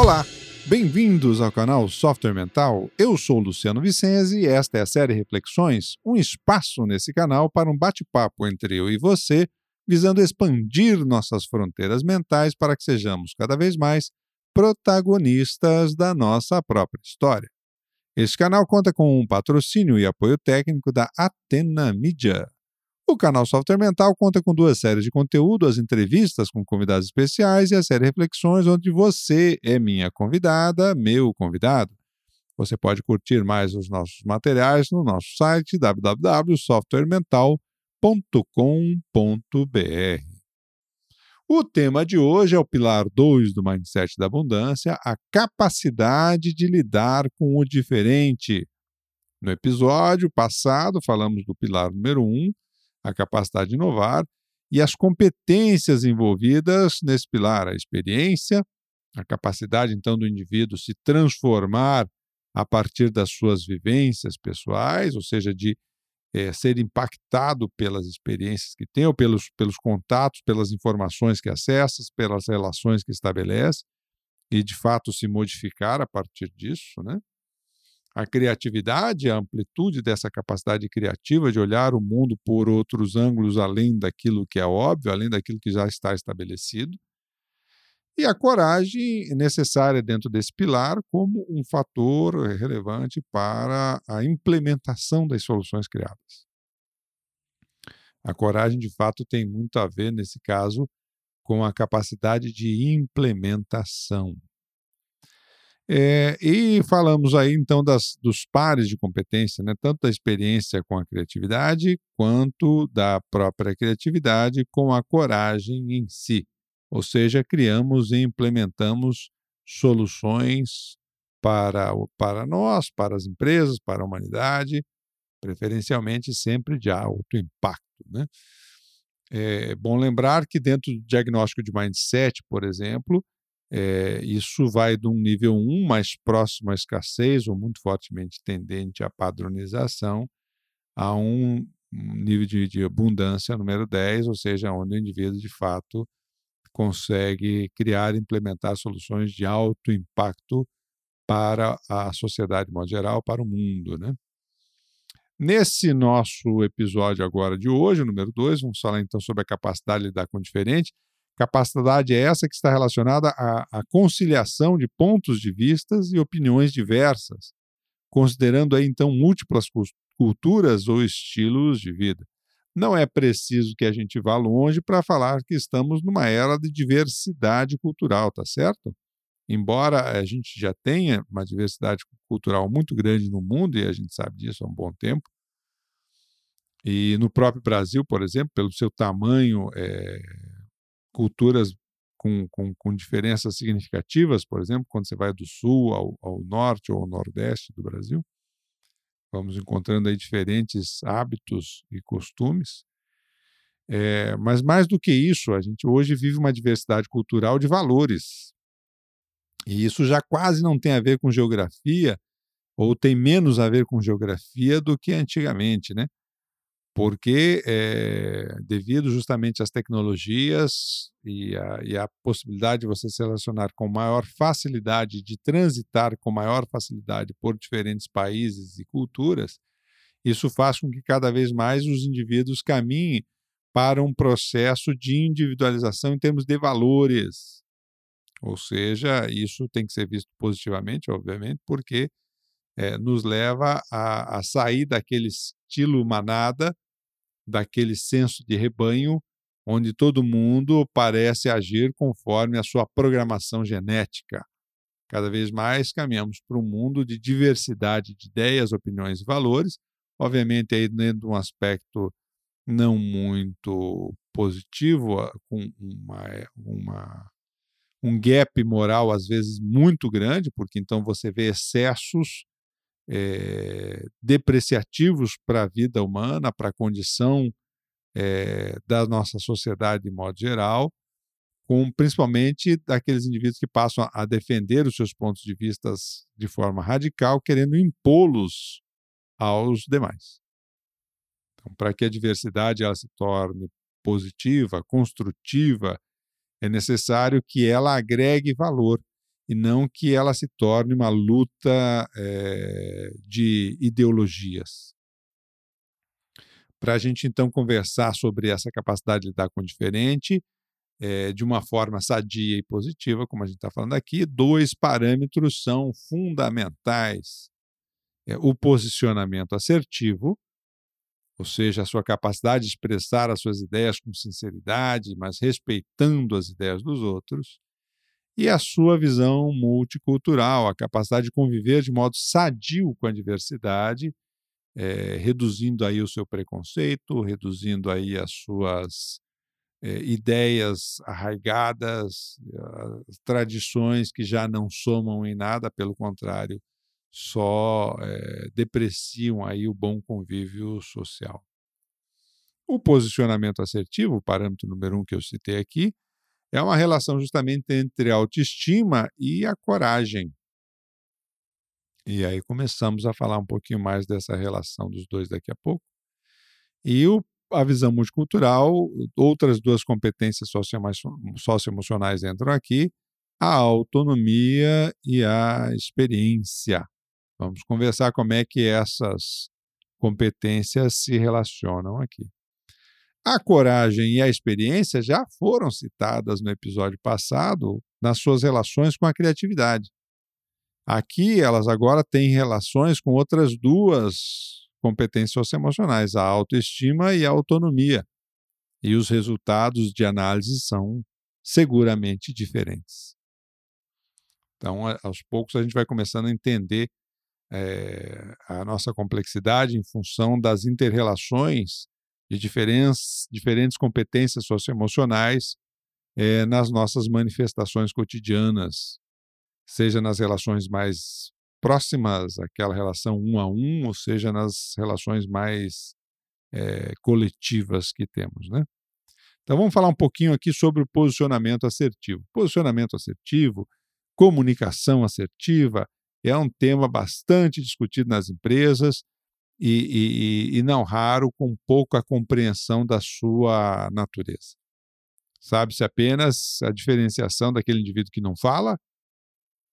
Olá, bem-vindos ao canal Software Mental. Eu sou Luciano Vicenzi e esta é a série Reflexões, um espaço nesse canal para um bate-papo entre eu e você, visando expandir nossas fronteiras mentais para que sejamos cada vez mais protagonistas da nossa própria história. Este canal conta com um patrocínio e apoio técnico da Atena Media. O canal Software Mental conta com duas séries de conteúdo, as entrevistas com convidados especiais e a série Reflexões, onde você é minha convidada, meu convidado. Você pode curtir mais os nossos materiais no nosso site www.softwaremental.com.br. O tema de hoje é o pilar 2 do Mindset da Abundância, a capacidade de lidar com o diferente. No episódio passado, falamos do pilar número 1, um, a capacidade de inovar, e as competências envolvidas nesse pilar, a experiência, a capacidade então do indivíduo se transformar a partir das suas vivências pessoais, ou seja, de é, ser impactado pelas experiências que tem, ou pelos, pelos contatos, pelas informações que acessa, pelas relações que estabelece, e de fato se modificar a partir disso, né? A criatividade, a amplitude dessa capacidade criativa de olhar o mundo por outros ângulos além daquilo que é óbvio, além daquilo que já está estabelecido. E a coragem necessária dentro desse pilar como um fator relevante para a implementação das soluções criadas. A coragem, de fato, tem muito a ver, nesse caso, com a capacidade de implementação. É, e falamos aí então das, dos pares de competência, né? tanto da experiência com a criatividade, quanto da própria criatividade com a coragem em si. Ou seja, criamos e implementamos soluções para, para nós, para as empresas, para a humanidade, preferencialmente sempre de alto impacto. Né? É bom lembrar que dentro do diagnóstico de mindset, por exemplo, é, isso vai de um nível 1 mais próximo à escassez, ou muito fortemente tendente à padronização, a um nível de, de abundância número 10, ou seja, onde o indivíduo de fato consegue criar e implementar soluções de alto impacto para a sociedade de modo geral, para o mundo. Né? Nesse nosso episódio agora de hoje, número 2, vamos falar então sobre a capacidade de lidar com o diferente. Capacidade é essa que está relacionada à, à conciliação de pontos de vistas e opiniões diversas, considerando aí então múltiplas culturas ou estilos de vida. Não é preciso que a gente vá longe para falar que estamos numa era de diversidade cultural, tá certo? Embora a gente já tenha uma diversidade cultural muito grande no mundo, e a gente sabe disso há um bom tempo, e no próprio Brasil, por exemplo, pelo seu tamanho é, culturas com, com, com, diferenças significativas, por exemplo, quando você vai do sul ao, ao, norte ou ao nordeste do Brasil. Vamos encontrando aí diferentes hábitos e costumes. É, mas mais do que isso, a gente hoje vive uma diversidade cultural de valores. E isso já quase não tem a ver com geografia, ou tem menos a ver com geografia do que antigamente, né? Porque é, devido justamente às tecnologias e a, e a, possibilidade de você se relacionar com maior facilidade, de transitar com maior facilidade por diferentes países e culturas, isso faz com que cada vez mais os indivíduos caminhem para um processo de individualização em termos de valores. Ou seja, isso tem que ser visto positivamente, obviamente, porque é, nos leva a, a sair daquele estilo manada daquele senso de rebanho onde todo mundo parece agir conforme a sua programação genética. Cada vez mais caminhamos para um mundo de diversidade de ideias, opiniões e valores, obviamente aí dentro de um aspecto não muito positivo, com uma, eh, uma, um gap moral às vezes muito grande, porque então você vê excessos é, depreciativos para a vida humana, para a condição é, da nossa sociedade de modo geral, com principalmente daqueles indivíduos que passam a, a defender os seus pontos de vista de forma radical, querendo impô-los aos demais. Então, para que a diversidade ela se torne positiva, construtiva, é necessário que ela agregue valor e não que ela se torne uma luta é, de ideologias. Para a gente então conversar sobre essa capacidade de lidar com o diferente é, de uma forma sadia e positiva, como a gente está falando aqui, dois parâmetros são fundamentais: é, o posicionamento assertivo, ou seja, a sua capacidade de expressar as suas ideias com sinceridade, mas respeitando as ideias dos outros, e a sua visão multicultural, a capacidade de conviver de modo sadio com a diversidade, é, reduzindo aí o seu preconceito, reduzindo aí as suas é, ideias arraigadas, as tradições que já não somam em nada, pelo contrário, só é, depreciam aí o bom convívio social. O posicionamento assertivo, o parâmetro número um que eu citei aqui, é uma relação justamente entre a autoestima e a coragem. E aí começamos a falar um pouquinho mais dessa relação dos dois daqui a pouco. E o, a visão multicultural, outras duas competências socioemocionais entram aqui, a autonomia e a experiência. Vamos conversar como é que essas competências se relacionam aqui. A coragem e a experiência já foram citadas no episódio passado nas suas relações com a criatividade. Aqui, elas agora têm relações com outras duas competências socioemocionais, a autoestima e a autonomia. E os resultados de análise são seguramente diferentes. Então, aos poucos, a gente vai começando a entender é, a nossa complexidade em função das interrelações de diferentes, competências socioemocionais é, nas nossas manifestações cotidianas, seja nas relações mais próximas, aquela relação um a um, ou seja nas relações mais é, coletivas que temos, né? Então vamos falar um pouquinho aqui sobre o posicionamento assertivo. Posicionamento assertivo, comunicação assertiva, é um tema bastante discutido nas empresas e, e, e não raro com pouca compreensão da sua natureza. Sabe-se apenas a diferenciação daquele indivíduo que não fala,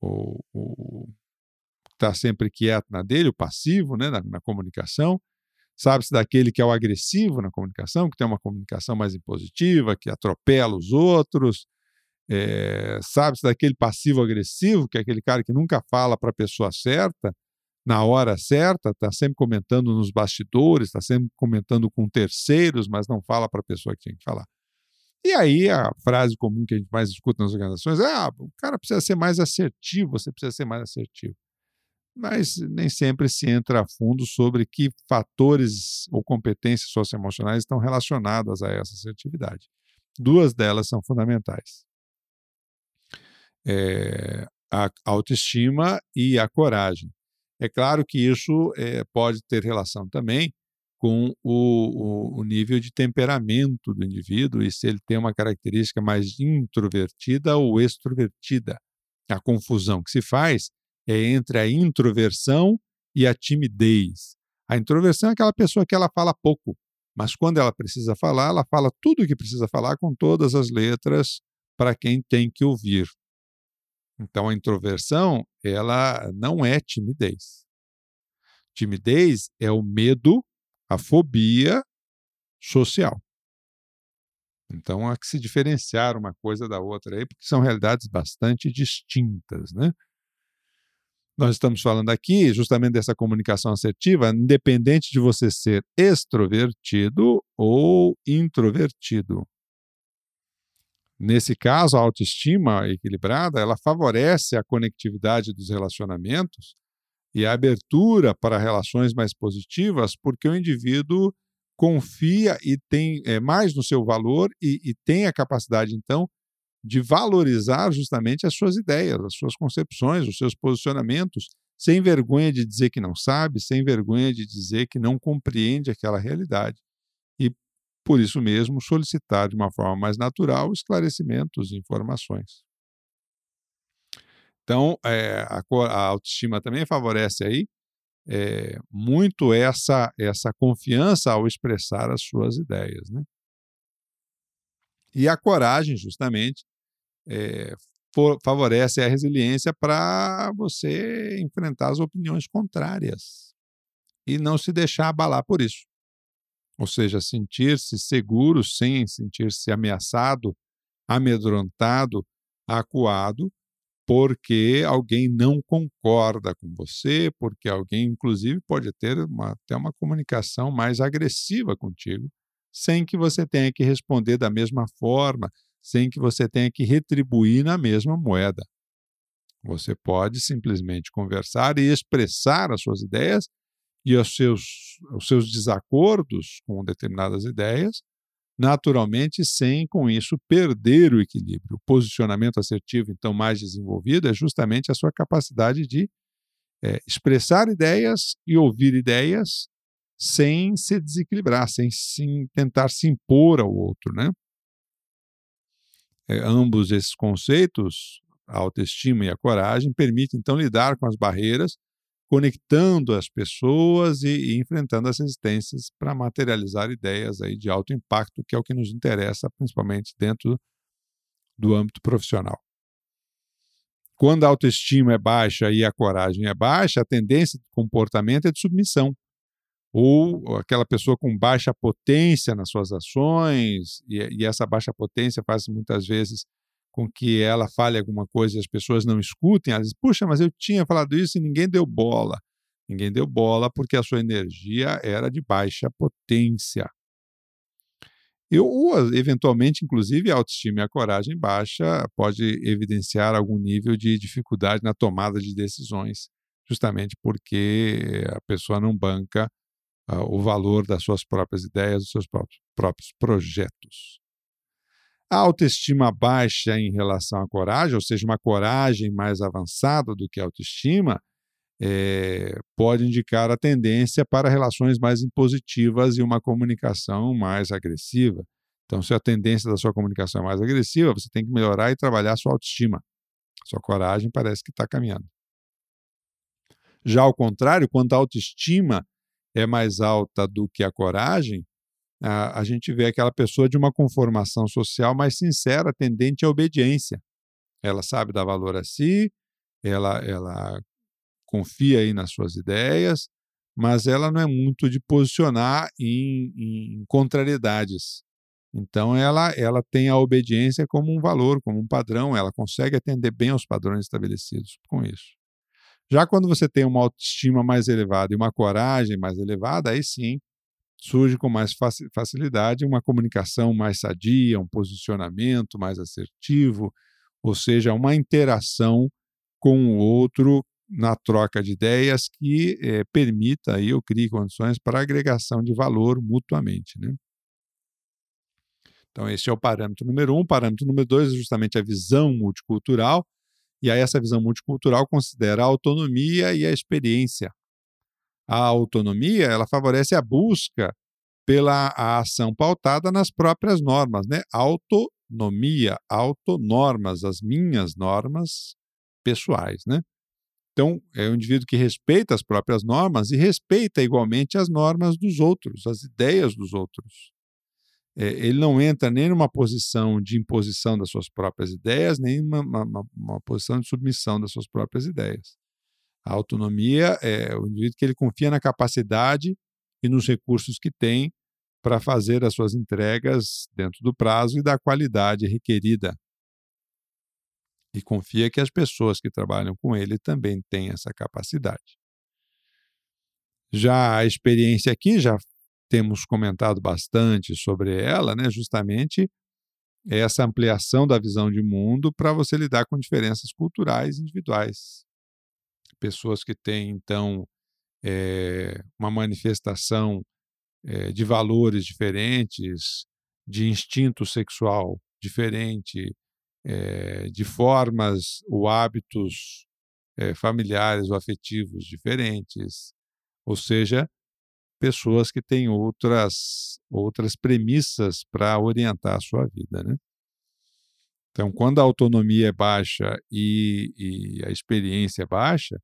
ou, está sempre quieto na dele, o passivo né, na, na comunicação. Sabe-se daquele que é o agressivo na comunicação, que tem uma comunicação mais impositiva, que atropela os outros. É, Sabe-se daquele passivo-agressivo, que é aquele cara que nunca fala para a pessoa certa, na hora certa, está sempre comentando nos bastidores, está sempre comentando com terceiros, mas não fala para a pessoa que tinha que falar. E aí a frase comum que a gente mais escuta nas organizações é: ah, o cara precisa ser mais assertivo, você precisa ser mais assertivo. Mas nem sempre se entra a fundo sobre que fatores ou competências socioemocionais estão relacionadas a essa assertividade. Duas delas são fundamentais. É, a autoestima e a coragem. É claro que isso é, pode ter relação também com o, o, o, nível de temperamento do indivíduo e se ele tem uma característica mais introvertida ou extrovertida. A confusão que se faz é entre a introversão e a timidez. A introversão é aquela pessoa que ela fala pouco, mas quando ela precisa falar, ela fala tudo o que precisa falar com todas as letras para quem tem que ouvir. Então, a introversão, ela não é timidez. Timidez é o medo, a fobia social. Então, há que se diferenciar uma coisa da outra aí, porque são realidades bastante distintas, né? Nós estamos falando aqui justamente dessa comunicação assertiva, independente de você ser extrovertido ou introvertido. Nesse caso, a autoestima equilibrada, ela favorece a conectividade dos relacionamentos e a abertura para relações mais positivas, porque o indivíduo confia e tem é, mais no seu valor e, e tem a capacidade, então, de valorizar justamente as suas ideias, as suas concepções, os seus posicionamentos, sem vergonha de dizer que não sabe, sem vergonha de dizer que não compreende aquela realidade por isso mesmo, solicitar de uma forma mais natural esclarecimentos e informações. Então, é, a, a, autoestima também favorece aí é, muito essa, essa confiança ao expressar as suas ideias. Né? E a coragem, justamente, é, for, favorece a resiliência para você enfrentar as opiniões contrárias e não se deixar abalar por isso. Ou seja, sentir-se seguro sem sentir-se ameaçado, amedrontado, acuado, porque alguém não concorda com você, porque alguém, inclusive, pode ter uma, até uma comunicação mais agressiva contigo, sem que você tenha que responder da mesma forma, sem que você tenha que retribuir na mesma moeda. Você pode simplesmente conversar e expressar as suas ideias e os seus, os seus desacordos com determinadas ideias, naturalmente, sem com isso perder o equilíbrio. O posicionamento assertivo, então, mais desenvolvido, é justamente a sua capacidade de é, expressar ideias e ouvir ideias sem se desequilibrar, sem, sem tentar se impor ao outro, né? É, ambos esses conceitos, a autoestima e a coragem, permitem então lidar com as barreiras, conectando as pessoas e, e enfrentando as resistências para materializar ideias aí de alto impacto, que é o que nos interessa, principalmente dentro do âmbito profissional. Quando a autoestima é baixa e a coragem é baixa, a tendência de comportamento é de submissão ou aquela pessoa com baixa potência nas suas ações, e, e, essa baixa potência faz muitas vezes com que ela fale alguma coisa e as pessoas não escutem, ela diz, puxa, mas eu tinha falado isso e ninguém deu bola. Ninguém deu bola porque a sua energia era de baixa potência. Eu, ou, eventualmente, inclusive, a autoestima e a coragem baixa pode evidenciar algum nível de dificuldade na tomada de decisões, justamente porque a pessoa não banca uh, o valor das suas próprias ideias, dos seus próprios, próprios projetos. A autoestima baixa em relação à coragem, ou seja, uma coragem mais avançada do que a autoestima, é, pode indicar a tendência para relações mais impositivas e uma comunicação mais agressiva. Então, se a tendência da sua comunicação é mais agressiva, você tem que melhorar e trabalhar a sua autoestima. Sua coragem parece que está caminhando. Já ao contrário, quando a autoestima é mais alta do que a coragem, a, a gente vê aquela pessoa de uma conformação social mais sincera, tendente à obediência. Ela sabe dar valor a si, ela, ela confia aí nas suas ideias, mas ela não é muito de posicionar em, em contrariedades. Então, ela, ela tem a obediência como um valor, como um padrão, ela consegue atender bem aos padrões estabelecidos com isso. Já quando você tem uma autoestima mais elevada e uma coragem mais elevada, aí sim surge com mais facilidade uma comunicação mais sadia, um posicionamento mais assertivo, ou seja, uma interação com o outro na troca de ideias que é, permita aí, ou crie condições para agregação de valor mutuamente. Né? Então, esse é o parâmetro número um. Parâmetro número dois é justamente a visão multicultural, e aí essa visão multicultural considera a autonomia e a experiência. A autonomia, ela favorece a busca pela a ação pautada nas próprias normas, né? Autonomia, autonormas, as minhas normas pessoais, né? Então, é um indivíduo que respeita as próprias normas e respeita igualmente as normas dos outros, as ideias dos outros é, ele não entra nem numa posição de imposição das suas próprias ideias, nem numa uma, uma posição de submissão das suas próprias ideias. A autonomia é o indivíduo que ele confia na capacidade e nos recursos que tem para fazer as suas entregas dentro do prazo e da qualidade requerida. E confia que as pessoas que trabalham com ele também têm essa capacidade. Já a experiência aqui já temos comentado bastante sobre ela, né, justamente essa ampliação da visão de mundo para você lidar com diferenças culturais individuais. Pessoas que têm, então, é, uma manifestação é, de valores diferentes, de instinto sexual diferente, é, de formas ou hábitos familiares ou afetivos diferentes. Ou seja, pessoas que têm outras, outras premissas para orientar a sua vida. Né? Então, quando a autonomia é baixa e, e a experiência é baixa,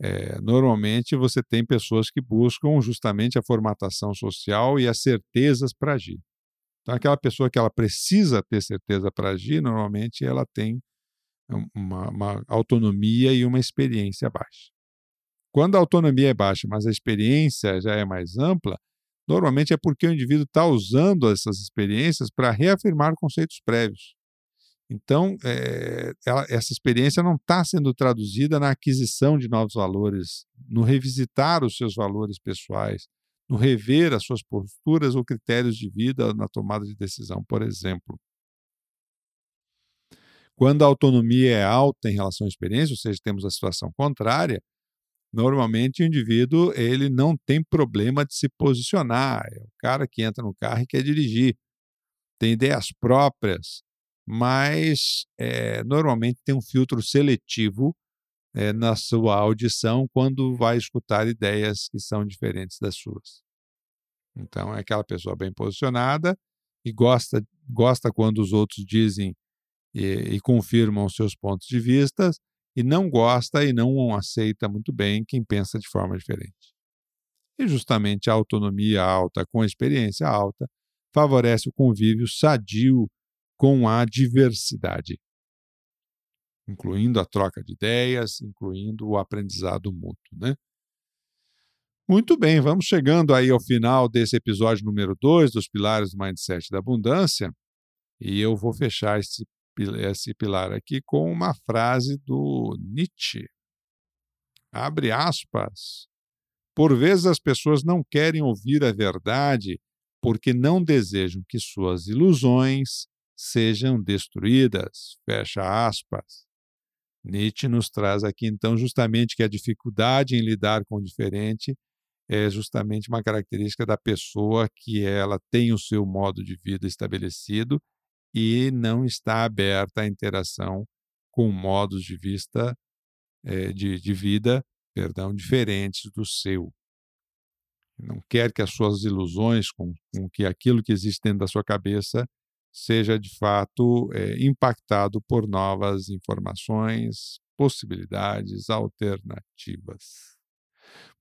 é, normalmente você tem pessoas que buscam justamente a formatação social e as certezas para agir. Então, aquela pessoa que ela precisa ter certeza para agir, normalmente ela tem uma, uma autonomia e uma experiência baixa. Quando a autonomia é baixa, mas a experiência já é mais ampla, normalmente é porque o indivíduo está usando essas experiências para reafirmar conceitos prévios. Então, é, ela, essa experiência não está sendo traduzida na aquisição de novos valores, no revisitar os seus valores pessoais, no rever as suas posturas ou critérios de vida na tomada de decisão, por exemplo. Quando a autonomia é alta em relação à experiência, ou seja, temos a situação contrária, normalmente o indivíduo ele não tem problema de se posicionar. É o cara que entra no carro e quer dirigir, tem ideias próprias, mas é, normalmente tem um filtro seletivo é, na sua audição quando vai escutar ideias que são diferentes das suas. Então é aquela pessoa bem posicionada e gosta gosta quando os outros dizem e, e confirmam seus pontos de vista e não gosta e não aceita muito bem quem pensa de forma diferente. E justamente a autonomia alta com a experiência alta favorece o convívio sadio com a diversidade, incluindo a troca de ideias, incluindo o aprendizado mútuo, né? Muito bem, vamos chegando aí ao final desse episódio número 2 dos Pilares do Mindset da Abundância, e eu vou fechar esse esse pilar aqui com uma frase do Nietzsche. Abre aspas. Por vezes as pessoas não querem ouvir a verdade porque não desejam que suas ilusões sejam destruídas. Fecha aspas. Nietzsche nos traz aqui então justamente que a dificuldade em lidar com o diferente é justamente uma característica da pessoa que ela tem o seu modo de vida estabelecido e não está aberta à interação com modos de vista é, de, de vida, perdão, diferentes do seu. Não quer que as suas ilusões com, com que aquilo que existe dentro da sua cabeça seja de fato é, impactado por novas informações, possibilidades, alternativas.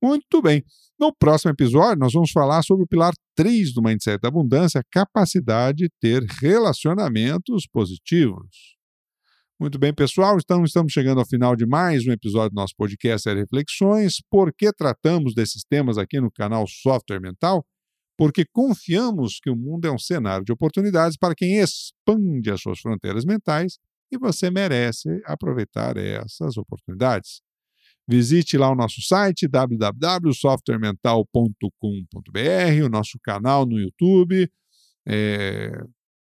Muito bem. No próximo episódio, nós vamos falar sobre o pilar 3 do Mindset da Abundância, a capacidade de ter relacionamentos positivos. Muito bem, pessoal, então estamos chegando ao final de mais um episódio do nosso podcast Série Reflexões. Por que tratamos desses temas aqui no canal Software Mental? Porque confiamos que o mundo é um cenário de oportunidades para quem expande as suas fronteiras mentais e você merece aproveitar essas oportunidades. Visite lá o nosso site www.softwaremental.com.br, o nosso canal no YouTube. É,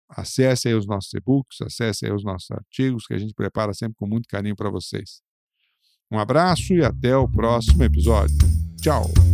acesse aí os nossos e-books, acesse aí os nossos artigos que a gente prepara sempre com muito carinho para vocês. Um abraço e até o próximo episódio. Tchau!